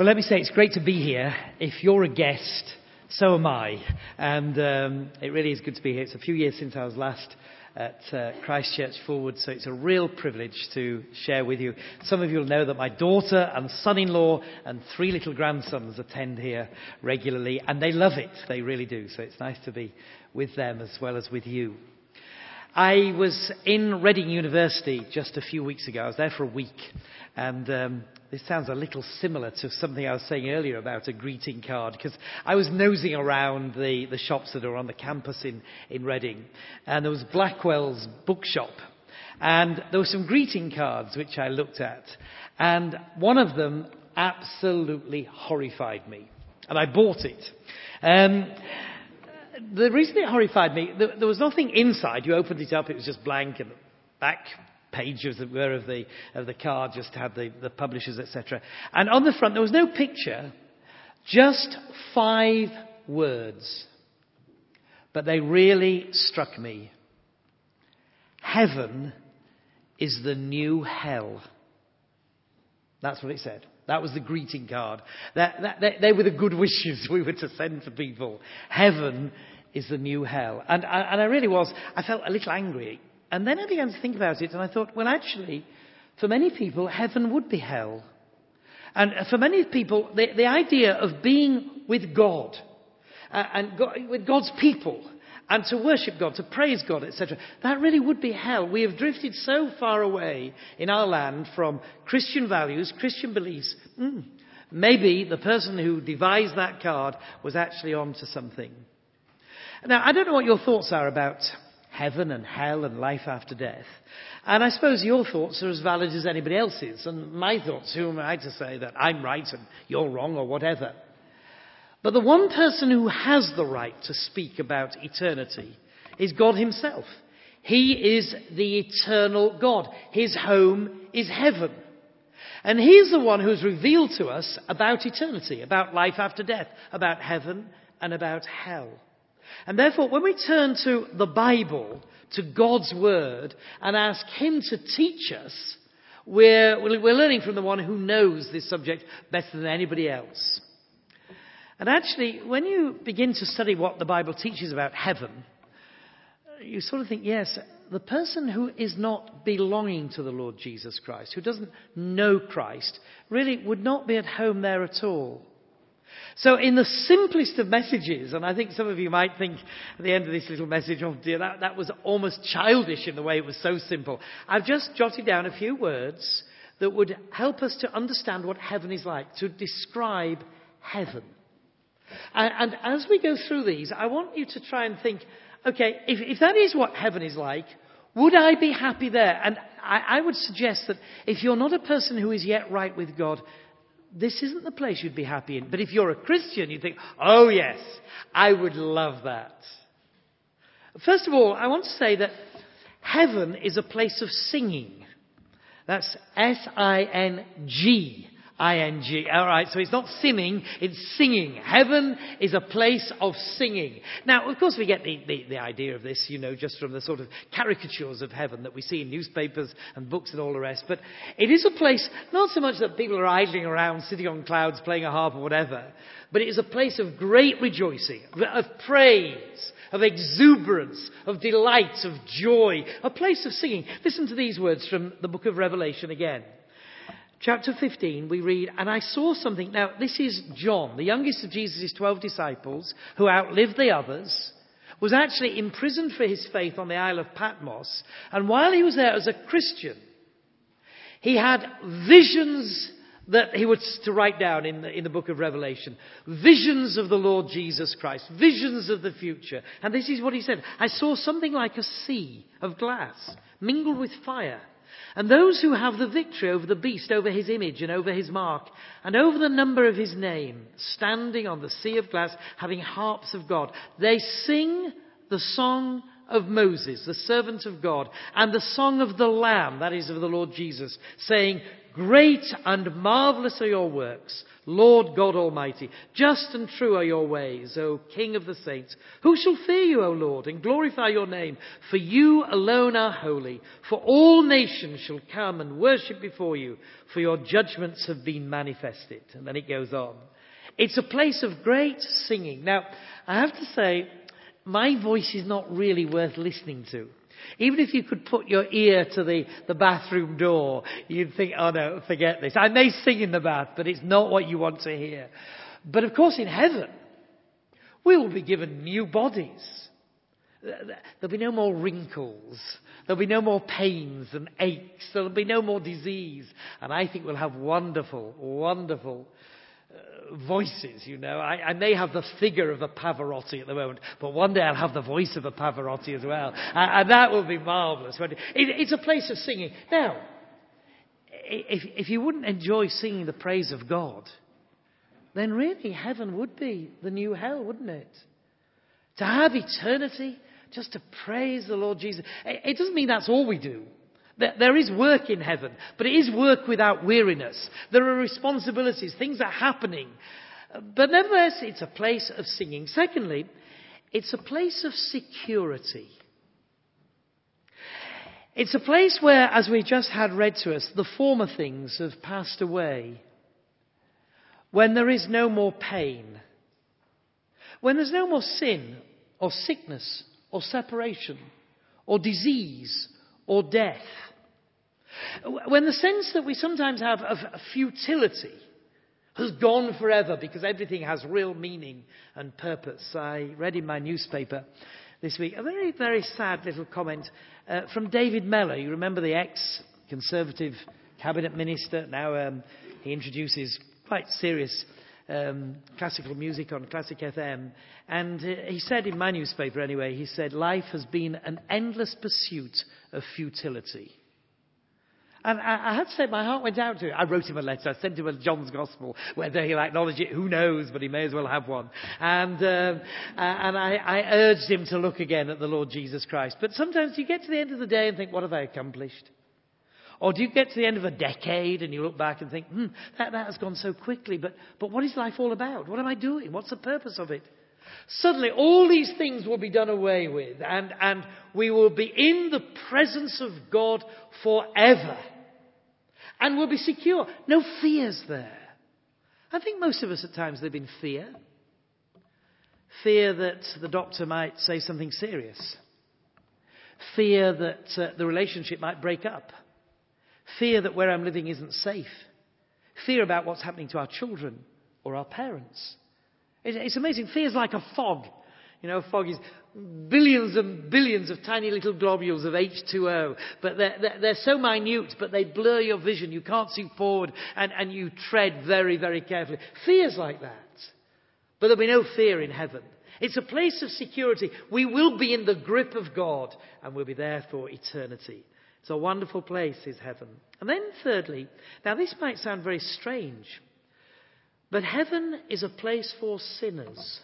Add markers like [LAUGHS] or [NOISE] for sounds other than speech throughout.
Well, let me say it's great to be here. If you're a guest, so am I. And um, it really is good to be here. It's a few years since I was last at uh, Christchurch Forward, so it's a real privilege to share with you. Some of you will know that my daughter and son-in-law and three little grandsons attend here regularly, and they love it. They really do. So it's nice to be with them as well as with you. I was in Reading University just a few weeks ago. I was there for a week, and um, this sounds a little similar to something I was saying earlier about a greeting card, because I was nosing around the, the shops that are on the campus in, in Reading, and there was Blackwell's bookshop, and there were some greeting cards which I looked at, and one of them absolutely horrified me, and I bought it. Um, the reason it horrified me, there, there was nothing inside. You opened it up, it was just blank, and the back page, as it were, of the, of the card just had the, the publishers, etc. And on the front, there was no picture, just five words. But they really struck me. Heaven is the new hell. That's what it said. That was the greeting card. That, that, that, they were the good wishes we were to send to people. Heaven is the new hell. And, and I really was, I felt a little angry. And then I began to think about it and I thought, well actually, for many people, heaven would be hell. And for many people, the, the idea of being with God, uh, and God, with God's people, and to worship God, to praise God, etc. That really would be hell. We have drifted so far away in our land from Christian values, Christian beliefs. Mm, maybe the person who devised that card was actually onto something. Now, I don't know what your thoughts are about heaven and hell and life after death. And I suppose your thoughts are as valid as anybody else's. And my thoughts, who am I to say that I'm right and you're wrong or whatever? But the one person who has the right to speak about eternity is God himself. He is the eternal God. His home is heaven. And he's the one who's revealed to us about eternity, about life after death, about heaven and about hell. And therefore, when we turn to the Bible, to God's Word, and ask Him to teach us, we're, we're learning from the one who knows this subject better than anybody else. And actually, when you begin to study what the Bible teaches about heaven, you sort of think, yes, the person who is not belonging to the Lord Jesus Christ, who doesn't know Christ, really would not be at home there at all. So in the simplest of messages, and I think some of you might think at the end of this little message, oh dear, that, that was almost childish in the way it was so simple. I've just jotted down a few words that would help us to understand what heaven is like, to describe heaven. And, and as we go through these, I want you to try and think, okay, if, if that is what heaven is like, would I be happy there? And I, I would suggest that if you're not a person who is yet right with God, this isn't the place you'd be happy in. But if you're a Christian, you'd think, oh yes, I would love that. First of all, I want to say that heaven is a place of singing. That's S-I-N-G. I-N-G. Alright, so it's not sinning, it's singing. Heaven is a place of singing. Now, of course we get the, the, the, idea of this, you know, just from the sort of caricatures of heaven that we see in newspapers and books and all the rest. But it is a place, not so much that people are idling around, sitting on clouds, playing a harp or whatever, but it is a place of great rejoicing, of praise, of exuberance, of delight, of joy, a place of singing. Listen to these words from the book of Revelation again chapter 15, we read, And I saw something. Now, this is John, the youngest of Jesus' 12 disciples, who outlived the others, was actually imprisoned for his faith on the Isle of Patmos. And while he was there as a Christian, he had visions that he was to write down in the, in the book of Revelation. Visions of the Lord Jesus Christ. Visions of the future. And this is what he said. I saw something like a sea of glass mingled with fire and those who have the victory over the beast, over his image and over his mark, and over the number of his name, standing on the sea of glass, having harps of God, they sing the song of Moses, the servant of God, and the song of the Lamb, that is of the Lord Jesus, saying, Great and marvelous are your works, Lord God Almighty. Just and true are your ways, O King of the saints. Who shall fear you, O Lord, and glorify your name? For you alone are holy. For all nations shall come and worship before you, for your judgments have been manifested. And then it goes on. It's a place of great singing. Now, I have to say, my voice is not really worth listening to. Even if you could put your ear to the, the bathroom door, you'd think, oh no, forget this. I may sing in the bath, but it's not what you want to hear. But of course in heaven, we will be given new bodies. There'll be no more wrinkles. There'll be no more pains and aches. There'll be no more disease. And I think we'll have wonderful, wonderful voices, you know. I, I, may have the figure of a Pavarotti at the moment, but one day I'll have the voice of a Pavarotti as well. And, and that will be marvellous. It, it's a place of singing. Now, if, if you wouldn't enjoy singing the praise of God, then really heaven would be the new hell, wouldn't it? To have eternity, just to praise the Lord Jesus. It doesn't mean that's all we do. There is work in heaven, but it is work without weariness. There are responsibilities, things are happening. But nevertheless, it's a place of singing. Secondly, it's a place of security. It's a place where, as we just had read to us, the former things have passed away. When there is no more pain. When there's no more sin, or sickness, or separation, or disease, or death. When the sense that we sometimes have of futility has gone forever because everything has real meaning and purpose. I read in my newspaper this week a very, very sad little comment uh, from David Mellor. You remember the ex Conservative cabinet minister? Now um, he introduces quite serious um, classical music on Classic FM. And uh, he said in my newspaper anyway, he said, Life has been an endless pursuit of futility. And I, I have to say, my heart went out to him. I wrote him a letter. I sent him a John's Gospel. Whether he'll acknowledge it, who knows, but he may as well have one. And, um, and I, I urged him to look again at the Lord Jesus Christ. But sometimes you get to the end of the day and think, what have I accomplished? Or do you get to the end of a decade and you look back and think, hmm, that, that has gone so quickly, but, but what is life all about? What am I doing? What's the purpose of it? Suddenly, all these things will be done away with, and, and we will be in the presence of God forever. And we'll be secure. No fears there. I think most of us at times live in fear. Fear that the doctor might say something serious. Fear that uh, the relationship might break up. Fear that where I'm living isn't safe. Fear about what's happening to our children or our parents. It's amazing. Fear is like a fog. You know, fog is billions and billions of tiny little globules of H2O, but they're, they're, they're, so minute, but they blur your vision. You can't see forward, and, and you tread very, very carefully. Fear's like that. But there'll be no fear in heaven. It's a place of security. We will be in the grip of God, and we'll be there for eternity. It's a wonderful place, is heaven. And then, thirdly, now this might sound very strange, but heaven is a place for sinners.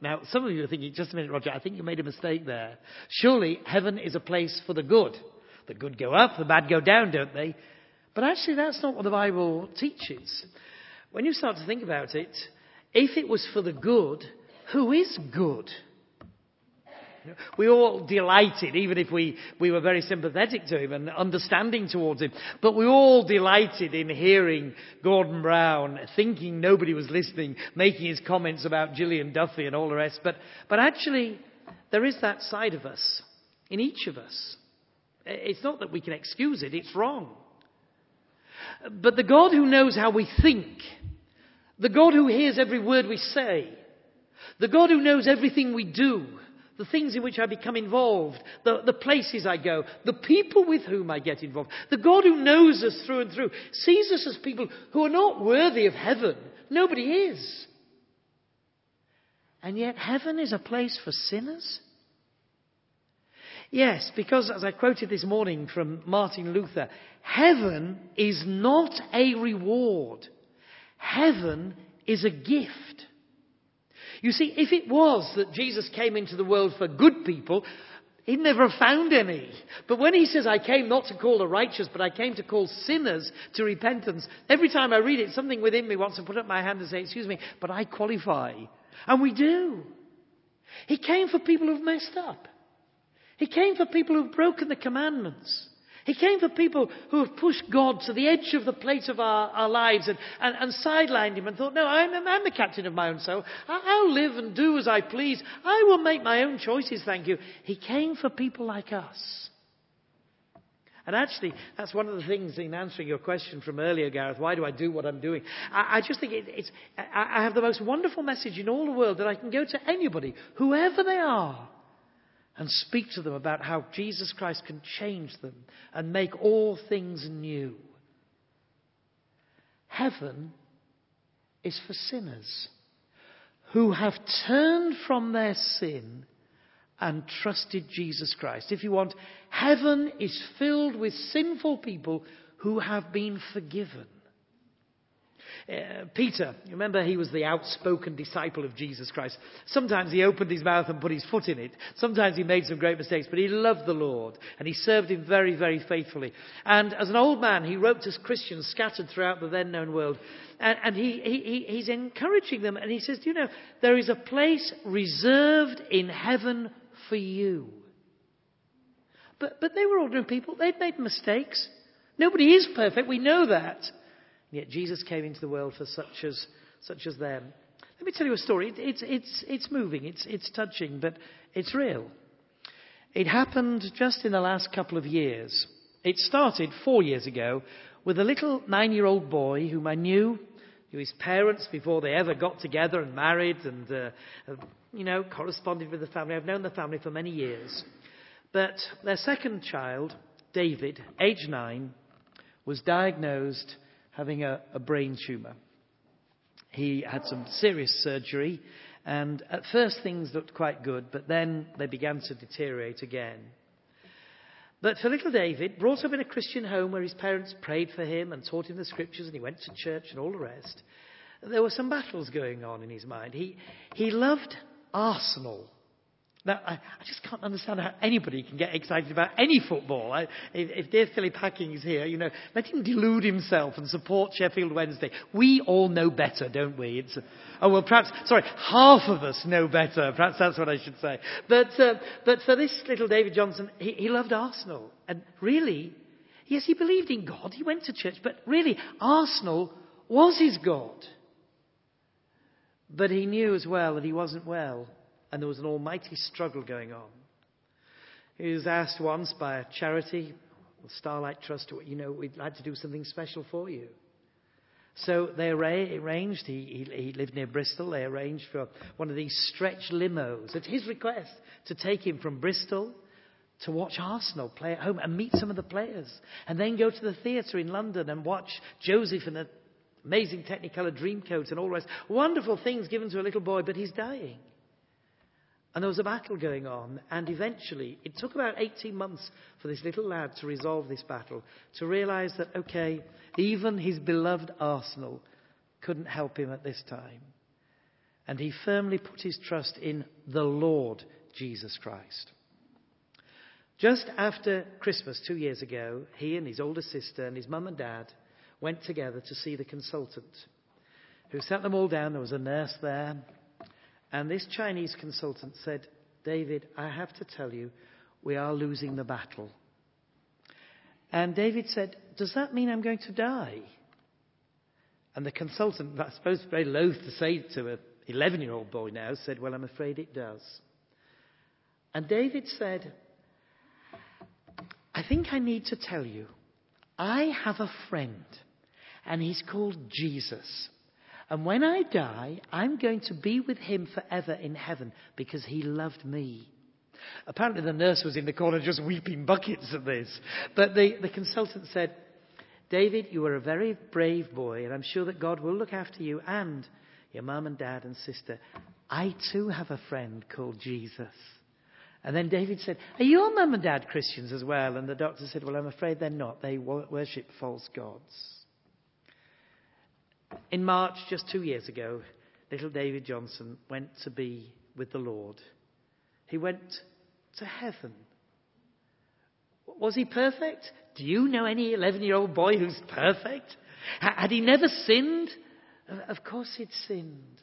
Now, some of you are thinking, just a minute, Roger, I think you made a mistake there. Surely heaven is a place for the good. The good go up, the bad go down, don't they? But actually, that's not what the Bible teaches. When you start to think about it, if it was for the good, who is good? We all delighted, even if we, we were very sympathetic to him and understanding towards him, but we all delighted in hearing Gordon Brown, thinking nobody was listening, making his comments about Gillian Duffy and all the rest. But, but actually, there is that side of us, in each of us. It's not that we can excuse it, it's wrong. But the God who knows how we think, the God who hears every word we say, the God who knows everything we do, the things in which I become involved, the, the places I go, the people with whom I get involved. The God who knows us through and through sees us as people who are not worthy of heaven. Nobody is. And yet heaven is a place for sinners? Yes, because as I quoted this morning from Martin Luther, heaven is not a reward. Heaven is a gift. You see, if it was that Jesus came into the world for good people, He'd never have found any. But when he says, I came not to call the righteous, but I came to call sinners to repentance, every time I read it, something within me wants to put up my hand and say, Excuse me, but I qualify. And we do. He came for people who've messed up. He came for people who've broken the commandments. He came for people who have pushed God to the edge of the plate of our, our lives and, and, and, sidelined him and thought, no, I'm, I'm the captain of my own soul. I'll live and do as I please. I will make my own choices, thank you. He came for people like us. And actually, that's one of the things in answering your question from earlier, Gareth. Why do I do what I'm doing? I, I just think it, it's, I, I have the most wonderful message in all the world that I can go to anybody, whoever they are, and speak to them about how Jesus Christ can change them and make all things new. Heaven is for sinners who have turned from their sin and trusted Jesus Christ. If you want, heaven is filled with sinful people who have been forgiven. Uh, Peter, remember he was the outspoken disciple of Jesus Christ. Sometimes he opened his mouth and put his foot in it. Sometimes he made some great mistakes, but he loved the Lord and he served him very, very faithfully. And as an old man, he wrote to Christians scattered throughout the then known world. And, and he, he, he's encouraging them and he says, Do you know, there is a place reserved in heaven for you. But, but they were ordinary people. They'd made mistakes. Nobody is perfect. We know that. Yet Jesus came into the world for such as, such as them. Let me tell you a story. It's, it's, it's moving, it's, it's touching, but it's real. It happened just in the last couple of years. It started four years ago with a little nine year old boy whom I knew, knew his parents before they ever got together and married and, uh, you know, corresponded with the family. I've known the family for many years. But their second child, David, age nine, was diagnosed having a, a brain tumour. He had some serious surgery, and at first things looked quite good, but then they began to deteriorate again. But for little David, brought up in a Christian home where his parents prayed for him and taught him the scriptures, and he went to church and all the rest, there were some battles going on in his mind. He, he loved Arsenal now, I, I, just can't understand how anybody can get excited about any football. I, if, if dear Philip is here, you know, let him delude himself and support Sheffield Wednesday. We all know better, don't we? It's, oh, well, perhaps, sorry, half of us know better. Perhaps that's what I should say. But, uh, but for this little David Johnson, he, he loved Arsenal. And really, yes, he believed in God. He went to church. But really, Arsenal was his God. But he knew as well that he wasn't well and there was an almighty struggle going on. He was asked once by a charity, the Starlight Trust, you know, we'd like to do something special for you. So they arranged, he, he, he, lived near Bristol, they arranged for one of these stretch limos at his request to take him from Bristol to watch Arsenal play at home and meet some of the players. And then go to the theatre in London and watch Joseph in an amazing Technicolor Dreamcoat and all the rest. Wonderful things given to a little boy, but he's dying. And there was a battle going on, and eventually, it took about 18 months for this little lad to resolve this battle, to realize that, okay, even his beloved Arsenal couldn't help him at this time. And he firmly put his trust in the Lord Jesus Christ. Just after Christmas, two years ago, he and his older sister and his mum and dad went together to see the consultant who sat them all down. There was a nurse there, and this Chinese consultant said, David, I have to tell you, we are losing the battle. And David said, Does that mean I'm going to die? And the consultant, I suppose very loath to say to an 11 year old boy now, said, Well, I'm afraid it does. And David said, I think I need to tell you, I have a friend, and he's called Jesus. And when I die, I'm going to be with him forever in heaven because he loved me. Apparently, the nurse was in the corner just weeping buckets at this. But the, the consultant said, David, you are a very brave boy, and I'm sure that God will look after you and your mum and dad and sister. I too have a friend called Jesus. And then David said, Are your mum and dad Christians as well? And the doctor said, Well, I'm afraid they're not. They worship false gods. In March, just two years ago, little David Johnson went to be with the Lord. He went to heaven. Was he perfect? Do you know any 11 year old boy who's perfect? Had he never sinned? Of course he'd sinned.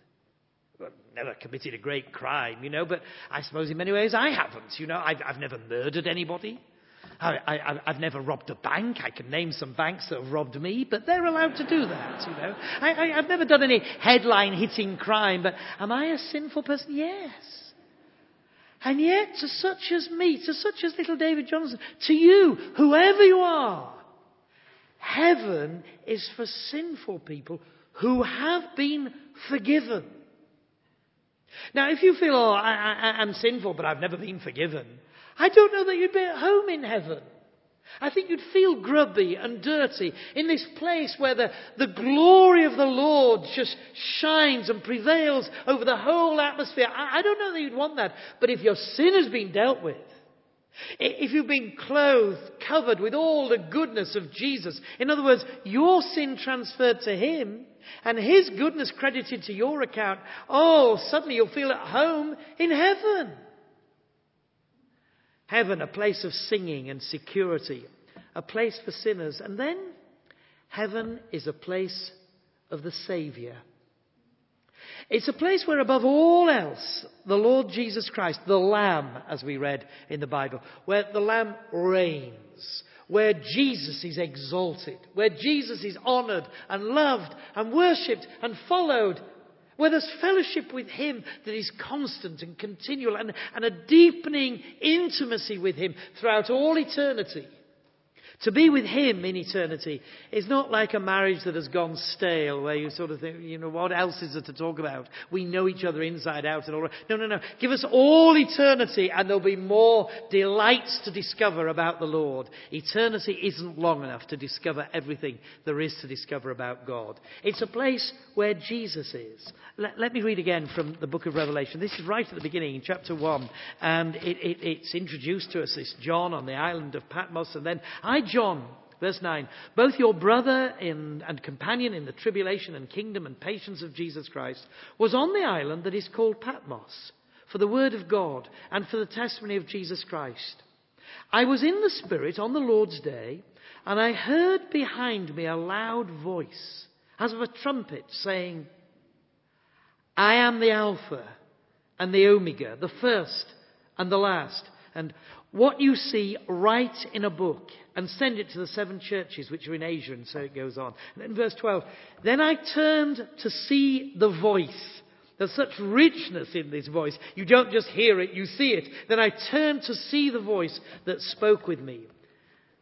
Well, never committed a great crime, you know, but I suppose in many ways I haven't. You know, I've, I've never murdered anybody. I, have never robbed a bank. I can name some banks that have robbed me, but they're allowed to do that, you know. I, have never done any headline hitting crime, but am I a sinful person? Yes. And yet, to such as me, to such as little David Johnson, to you, whoever you are, heaven is for sinful people who have been forgiven. Now, if you feel, oh, I, am sinful, but I've never been forgiven, I don't know that you'd be at home in heaven. I think you'd feel grubby and dirty in this place where the, the glory of the Lord just shines and prevails over the whole atmosphere. I, I don't know that you'd want that. But if your sin has been dealt with, if you've been clothed, covered with all the goodness of Jesus, in other words, your sin transferred to Him and His goodness credited to your account, oh, suddenly you'll feel at home in heaven. Heaven, a place of singing and security, a place for sinners. And then heaven is a place of the Saviour. It's a place where, above all else, the Lord Jesus Christ, the Lamb, as we read in the Bible, where the Lamb reigns, where Jesus is exalted, where Jesus is honoured and loved and worshipped and followed, where there's fellowship with Him that is constant and continual and, and a deepening intimacy with Him throughout all eternity. To be with Him in eternity is not like a marriage that has gone stale, where you sort of think, you know, what else is there to talk about? We know each other inside out and all. No, no, no. Give us all eternity and there'll be more delights to discover about the Lord. Eternity isn't long enough to discover everything there is to discover about God. It's a place where Jesus is. Let, let me read again from the book of Revelation. This is right at the beginning in chapter 1. And it, it, it's introduced to us, this John on the island of Patmos. And then I John, verse 9, both your brother in, and companion in the tribulation and kingdom and patience of Jesus Christ, was on the island that is called Patmos for the word of God and for the testimony of Jesus Christ. I was in the Spirit on the Lord's day, and I heard behind me a loud voice, as of a trumpet, saying, I am the Alpha and the Omega, the first and the last. And what you see, write in a book and send it to the seven churches which are in Asia, and so it goes on. And then verse 12, then I turned to see the voice. There's such richness in this voice. You don't just hear it, you see it. Then I turned to see the voice that spoke with me.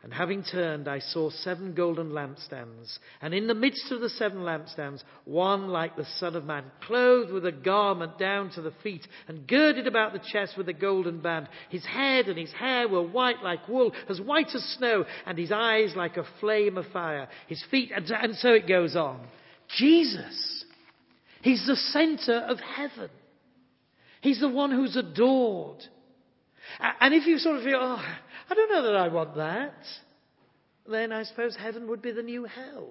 And having turned, I saw seven golden lampstands, and in the midst of the seven lampstands, one like the Son of Man, clothed with a garment down to the feet, and girded about the chest with a golden band. His head and his hair were white like wool, as white as snow, and his eyes like a flame of fire. His feet, and, and so it goes on. Jesus. He's the center of heaven. He's the one who's adored. And if you sort of feel, oh, I don't know that I want that, then I suppose heaven would be the new hell.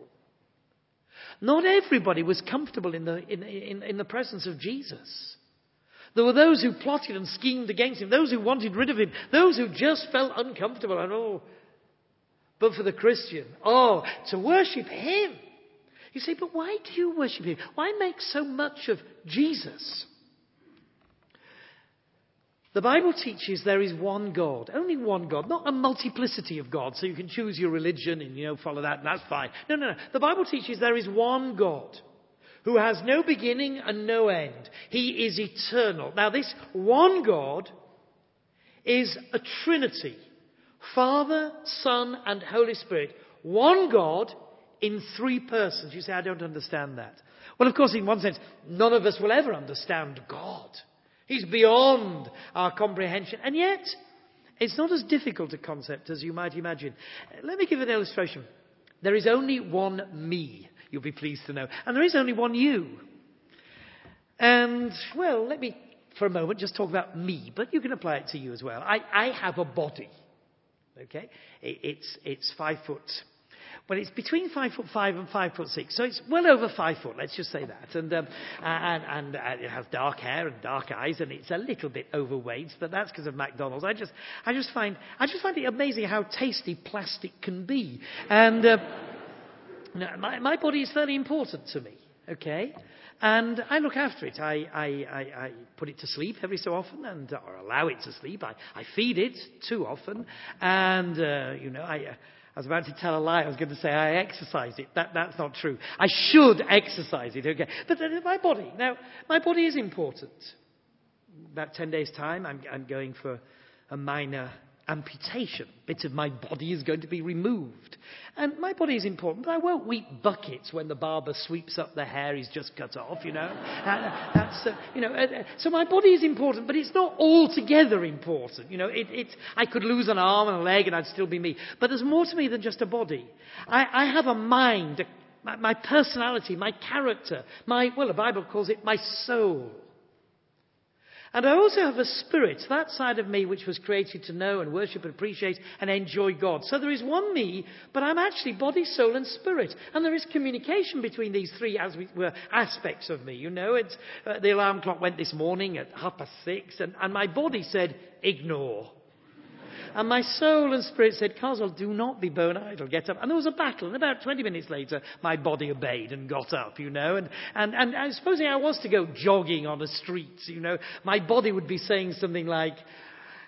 Not everybody was comfortable in the, in, in, in the presence of Jesus. There were those who plotted and schemed against him, those who wanted rid of him, those who just felt uncomfortable and oh. But for the Christian, oh, to worship him. You say, but why do you worship him? Why make so much of Jesus? The Bible teaches there is one God, only one God, not a multiplicity of gods, so you can choose your religion and, you know, follow that and that's fine. No, no, no. The Bible teaches there is one God who has no beginning and no end. He is eternal. Now this one God is a trinity. Father, Son, and Holy Spirit. One God in three persons. You say, I don't understand that. Well, of course, in one sense, none of us will ever understand God. He's beyond our comprehension. And yet, it's not as difficult a concept as you might imagine. Let me give an illustration. There is only one me, you'll be pleased to know, and there is only one you. And, well, let me, for a moment, just talk about me, but you can apply it to you as well. I, I have a body, okay? It's, it's five foot. Well, it's between five foot five and five foot six, so it's well over five foot. Let's just say that. And um, and, and uh, it has dark hair and dark eyes, and it's a little bit overweight, but that's because of McDonald's. I just I just find I just find it amazing how tasty plastic can be. And uh, my my body is fairly important to me. Okay. And I look after it. I, I, I, I, put it to sleep every so often, and or allow it to sleep. I, I feed it too often, and uh, you know, I, I was about to tell a lie. I was going to say I exercise it. That, that's not true. I should exercise it, okay? But my body. Now, my body is important. About 10 days' time, I'm, I'm going for a minor amputation. Bits of my body is going to be removed. And my body is important, but I won't weep buckets when the barber sweeps up the hair he's just cut off, you know. Uh, that's, uh, you know, uh, so my body is important, but it's not altogether important. You know, it, it, I could lose an arm and a leg and I'd still be me. But there's more to me than just a body. I, I have a mind, a, my, my personality, my character, my, well, the Bible calls it my soul. And I also have a spirit, that side of me which was created to know and worship and appreciate and enjoy God. So there is one me, but I'm actually body, soul and spirit. And there is communication between these three as we were aspects of me. You know, it's, uh, the alarm clock went this morning at half past six and, and my body said, ignore. And my soul and spirit said, Carswell, do not be bone idle, get up. And there was a battle. And about 20 minutes later, my body obeyed and got up, you know. And, and, and, and supposing I was to go jogging on the streets, you know, my body would be saying something like,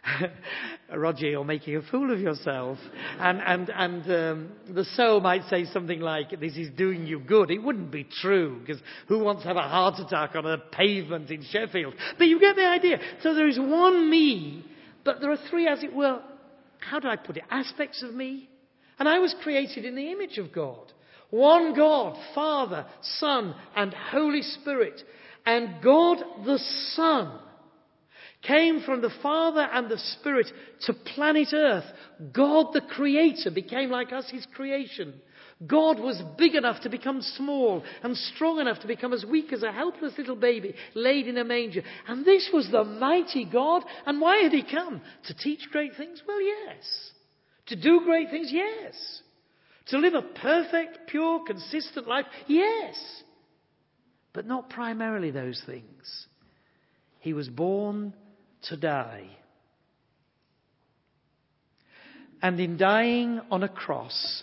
[LAUGHS] Roger, you're making a fool of yourself. And, and, and um, the soul might say something like, this is doing you good. It wouldn't be true, because who wants to have a heart attack on a pavement in Sheffield? But you get the idea. So there is one me, but there are three, as it were, how do I put it, aspects of me. And I was created in the image of God. One God, Father, Son, and Holy Spirit. And God the Son came from the Father and the Spirit to planet Earth. God the Creator became like us, His creation. God was big enough to become small and strong enough to become as weak as a helpless little baby laid in a manger. And this was the mighty God. And why had he come? To teach great things? Well, yes. To do great things? Yes. To live a perfect, pure, consistent life? Yes. But not primarily those things. He was born to die. And in dying on a cross,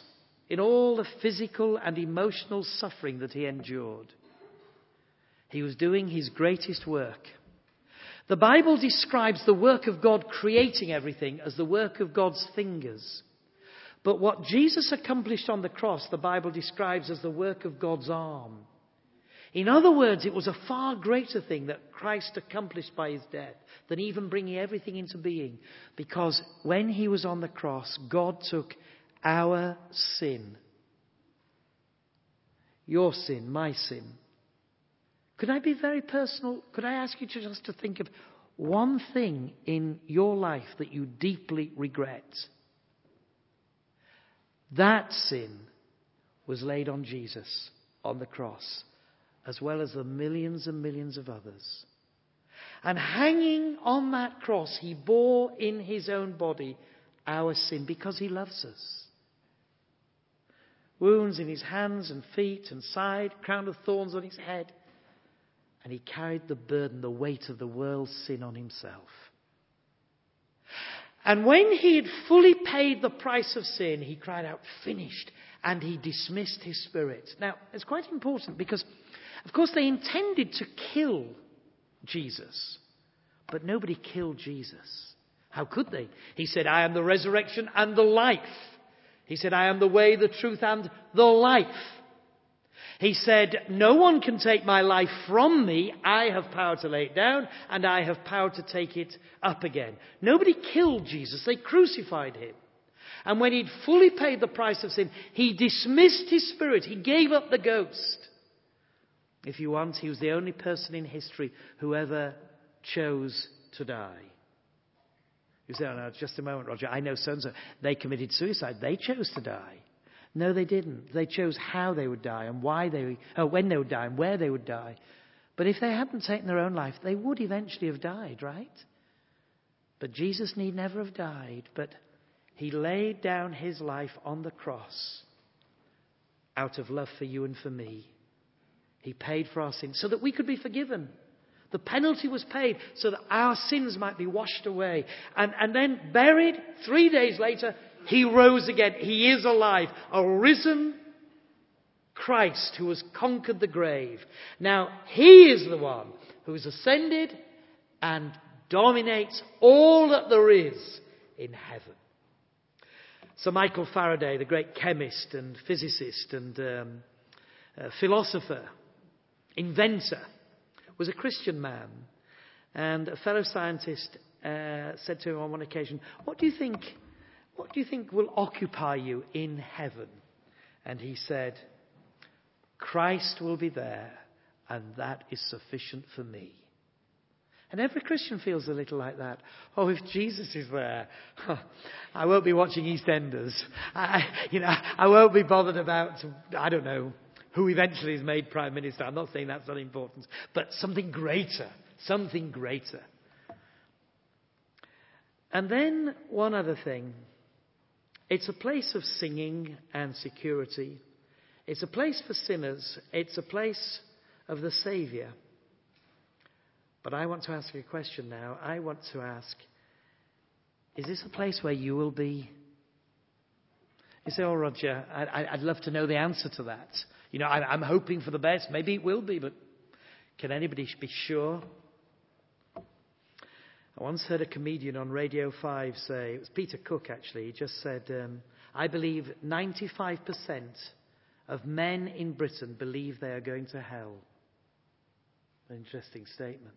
in all the physical and emotional suffering that he endured. He was doing his greatest work. The Bible describes the work of God creating everything as the work of God's fingers. But what Jesus accomplished on the cross, the Bible describes as the work of God's arm. In other words, it was a far greater thing that Christ accomplished by his death than even bringing everything into being. Because when he was on the cross, God took our sin. Your sin, my sin. Could I be very personal? Could I ask you to just to think of one thing in your life that you deeply regret? That sin was laid on Jesus on the cross, as well as the millions and millions of others. And hanging on that cross, he bore in his own body our sin because he loves us wounds in his hands and feet and side, crown of thorns on his head. And he carried the burden, the weight of the world's sin on himself. And when he had fully paid the price of sin, he cried out, finished, and he dismissed his spirit. Now, it's quite important because, of course, they intended to kill Jesus, but nobody killed Jesus. How could they? He said, I am the resurrection and the life. He said, I am the way, the truth, and the life. He said, No one can take my life from me. I have power to lay it down, and I have power to take it up again. Nobody killed Jesus, they crucified him. And when he'd fully paid the price of sin, he dismissed his spirit. He gave up the ghost. If you want, he was the only person in history who ever chose to die. You say, oh, no, just a moment, Roger. I know so and so. They committed suicide. They chose to die. No, they didn't. They chose how they would die and why they, oh, when they would die and where they would die. But if they hadn't taken their own life, they would eventually have died, right? But Jesus need never have died. But he laid down his life on the cross out of love for you and for me. He paid for our sins so that we could be forgiven. The penalty was paid so that our sins might be washed away. And, and then buried, three days later, he rose again. He is alive. A risen Christ who has conquered the grave. Now, he is the one who has ascended and dominates all that there is in heaven. Sir Michael Faraday, the great chemist and physicist and um, uh, philosopher, inventor, was a Christian man. And a fellow scientist uh, said to him on one occasion, What do you think? What do you think will occupy you in heaven? And he said, Christ will be there, and that is sufficient for me. And every Christian feels a little like that. Oh, if Jesus is there, [LAUGHS] I won't be watching EastEnders. I, you know, I won't be bothered about, I don't know, who eventually is made Prime Minister. I'm not saying that's not important, but something greater. Something greater. And then one other thing. It's a place of singing and security. It's a place for sinners. It's a place of the Saviour. But I want to ask you a question now. I want to ask Is this a place where you will be? You say, Oh, Roger, I, would love to know the answer to that. You know, I'm hoping for the best. Maybe it will be, but can anybody be sure? I once heard a comedian on Radio 5 say, it was Peter Cook actually, he just said, um, I believe 95% of men in Britain believe they are going to hell. An interesting statement.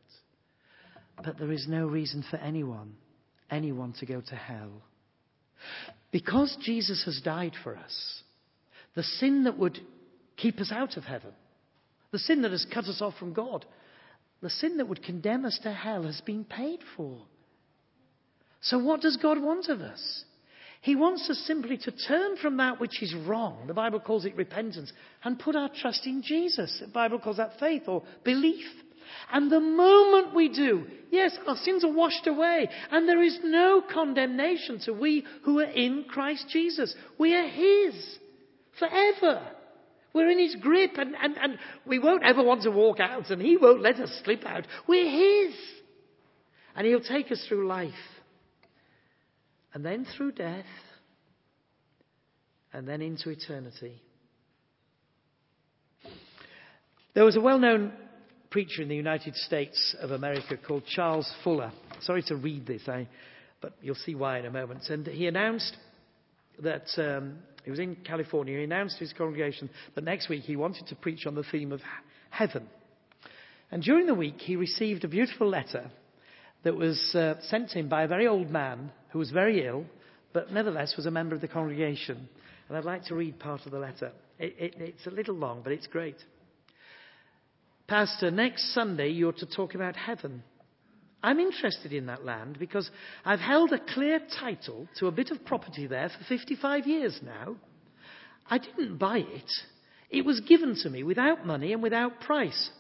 But there is no reason for anyone, anyone to go to hell. Because Jesus has died for us, the sin that would keep us out of heaven, the sin that has cut us off from God, the sin that would condemn us to hell has been paid for. So, what does God want of us? He wants us simply to turn from that which is wrong. The Bible calls it repentance. And put our trust in Jesus. The Bible calls that faith or belief. And the moment we do, yes, our sins are washed away. And there is no condemnation to we who are in Christ Jesus. We are His forever. We're in His grip and, and, and we won't ever want to walk out and He won't let us slip out. We're His. And He'll take us through life and then through death, and then into eternity. There was a well known preacher in the United States of America called Charles Fuller. Sorry to read this, I, but you'll see why in a moment. And he announced that um, he was in California. He announced to his congregation that next week he wanted to preach on the theme of heaven. And during the week, he received a beautiful letter that was uh, sent to him by a very old man who was very ill, but nevertheless was a member of the congregation. And I'd like to read part of the letter. It, it, it's a little long, but it's great. Pastor, next Sunday you're to talk about heaven. I'm interested in that land because I've held a clear title to a bit of property there for 55 years now. I didn't buy it. It was given to me without money and without price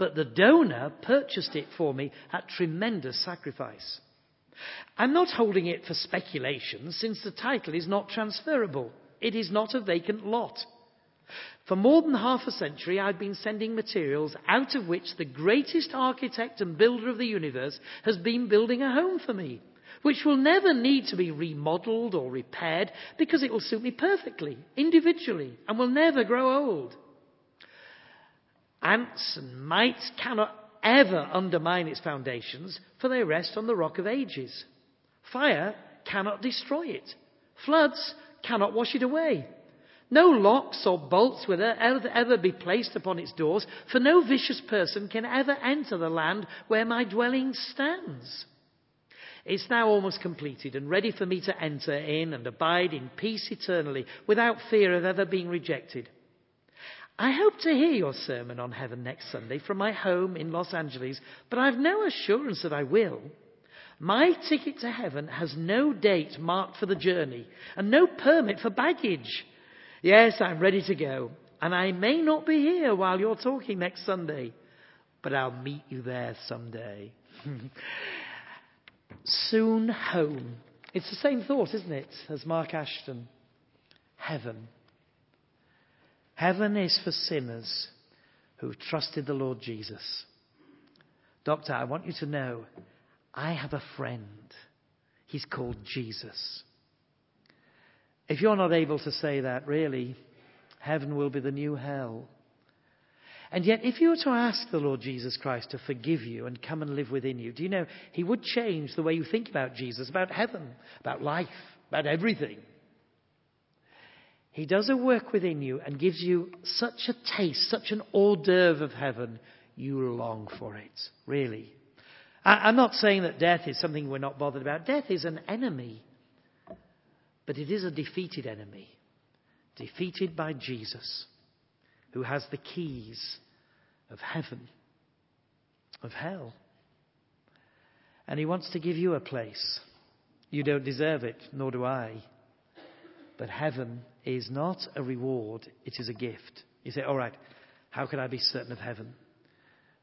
but the donor purchased it for me at tremendous sacrifice. I'm not holding it for speculation since the title is not transferable. It is not a vacant lot. For more than half a century, I've been sending materials out of which the greatest architect and builder of the universe has been building a home for me, which will never need to be remodeled or repaired because it will suit me perfectly, individually, and will never grow old. Ants and mites cannot ever undermine its foundations, for they rest on the rock of ages. Fire cannot destroy it. Floods cannot wash it away. No locks or bolts will ever, be placed upon its doors, for no vicious person can ever enter the land where my dwelling stands. It's now almost completed and ready for me to enter in and abide in peace eternally without fear of ever being rejected. I hope to hear your sermon on heaven next Sunday from my home in Los Angeles, but I've no assurance that I will. My ticket to heaven has no date marked for the journey and no permit for baggage. Yes, I'm ready to go, and I may not be here while you're talking next Sunday, but I'll meet you there someday. [LAUGHS] Soon home. It's the same thought, isn't it, as Mark Ashton? Heaven. Heaven is for sinners who've trusted the Lord Jesus. Doctor, I want you to know I have a friend. He's called Jesus. If you're not able to say that, really, heaven will be the new hell. And yet, if you were to ask the Lord Jesus Christ to forgive you and come and live within you, do you know, He would change the way you think about Jesus, about heaven, about life, about everything. He does a work within you and gives you such a taste, such an hors d'oeuvre of heaven, you long for it, really. I'm not saying that death is something we're not bothered about. Death is an enemy, but it is a defeated enemy, defeated by Jesus who has the keys of heaven, of hell. And he wants to give you a place. You don't deserve it, nor do I. But heaven is not a reward, it is a gift. You say, all right, how can I be certain of heaven?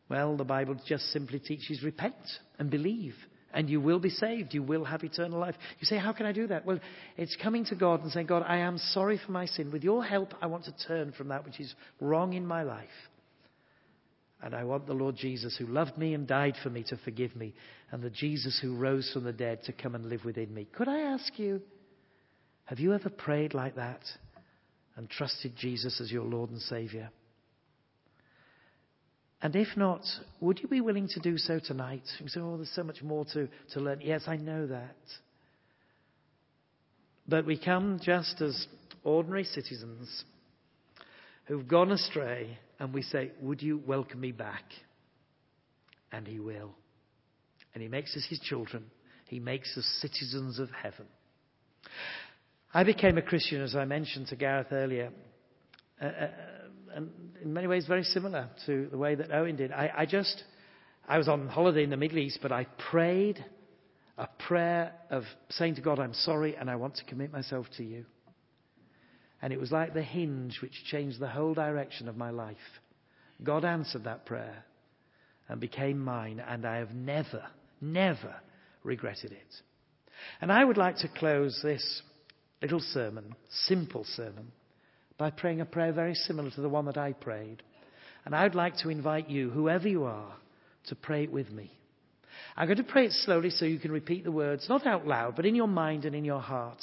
Well, the Bible just simply teaches repent and believe, and you will be saved. You will have eternal life. You say, How can I do that? Well, it's coming to God and saying, God, I am sorry for my sin. With your help, I want to turn from that which is wrong in my life. And I want the Lord Jesus, who loved me and died for me, to forgive me, and the Jesus who rose from the dead to come and live within me. Could I ask you, have you ever prayed like that and trusted Jesus as your Lord and Saviour? And if not, would you be willing to do so tonight? You say, oh, there's so much more to, to learn. Yes, I know that. But we come just as ordinary citizens who've gone astray, and we say, Would you welcome me back? And He will. And He makes us His children, He makes us citizens of heaven. I became a Christian, as I mentioned to Gareth earlier. In many ways very similar to the way that Owen did. I, I just, I was on holiday in the Middle East, but I prayed a prayer of saying to God, I'm sorry and I want to commit myself to you. And it was like the hinge which changed the whole direction of my life. God answered that prayer and became mine, and I have never, never regretted it. And I would like to close this little sermon, simple sermon, by praying a prayer very similar to the one that I prayed. And I'd like to invite you, whoever you are, to pray it with me. I'm going to pray it slowly so you can repeat the words, not out loud, but in your mind and in your heart.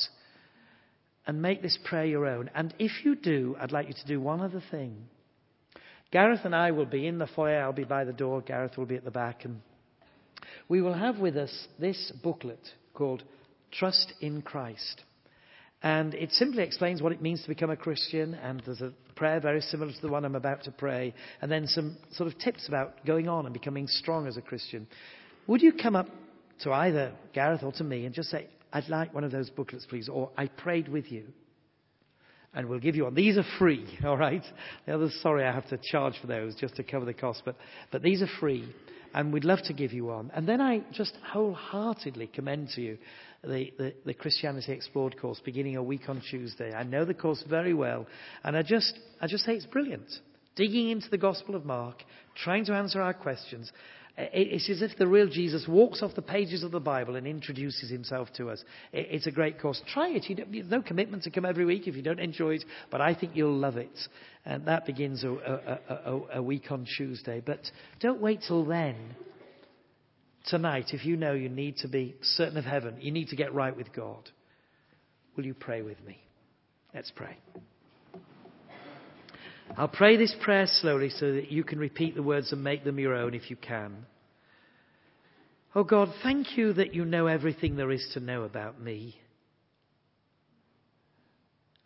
And make this prayer your own. And if you do, I'd like you to do one other thing. Gareth and I will be in the foyer. I'll be by the door. Gareth will be at the back. And we will have with us this booklet called Trust in Christ. And it simply explains what it means to become a Christian. And there's a prayer very similar to the one I'm about to pray. And then some sort of tips about going on and becoming strong as a Christian. Would you come up to either Gareth or to me and just say, I'd like one of those booklets, please, or I prayed with you. And we'll give you one. These are free, [LAUGHS] all right? The others, sorry, I have to charge for those just to cover the cost, but, but these are free. And we'd love to give you one. And then I just wholeheartedly commend to you the, the, the, Christianity Explored course beginning a week on Tuesday. I know the course very well, and I just, I just say it's brilliant. Digging into the Gospel of Mark, trying to answer our questions. It's as if the real Jesus walks off the pages of the Bible and introduces himself to us. It's a great course. Try it. You no commitment to come every week if you don't enjoy it, but I think you'll love it. And that begins a, a, a, a week on Tuesday. But don't wait till then tonight, if you know you need to be certain of heaven, you need to get right with God, will you pray with me? Let's pray. I'll pray this prayer slowly so that you can repeat the words and make them your own if you can. Oh God, thank you that you know everything there is to know about me.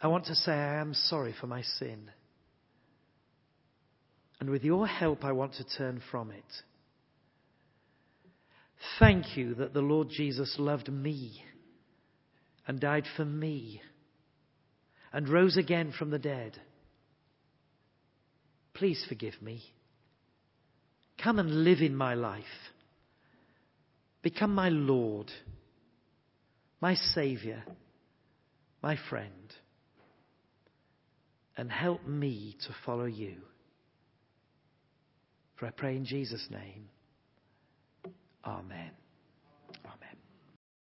I want to say I am sorry for my sin. And with your help, I want to turn from it. Thank you that the Lord Jesus loved me and died for me and rose again from the dead. Please forgive me. Come and live in my life. Become my Lord, my Saviour, my friend, and help me to follow you. For I pray in Jesus' name. Amen.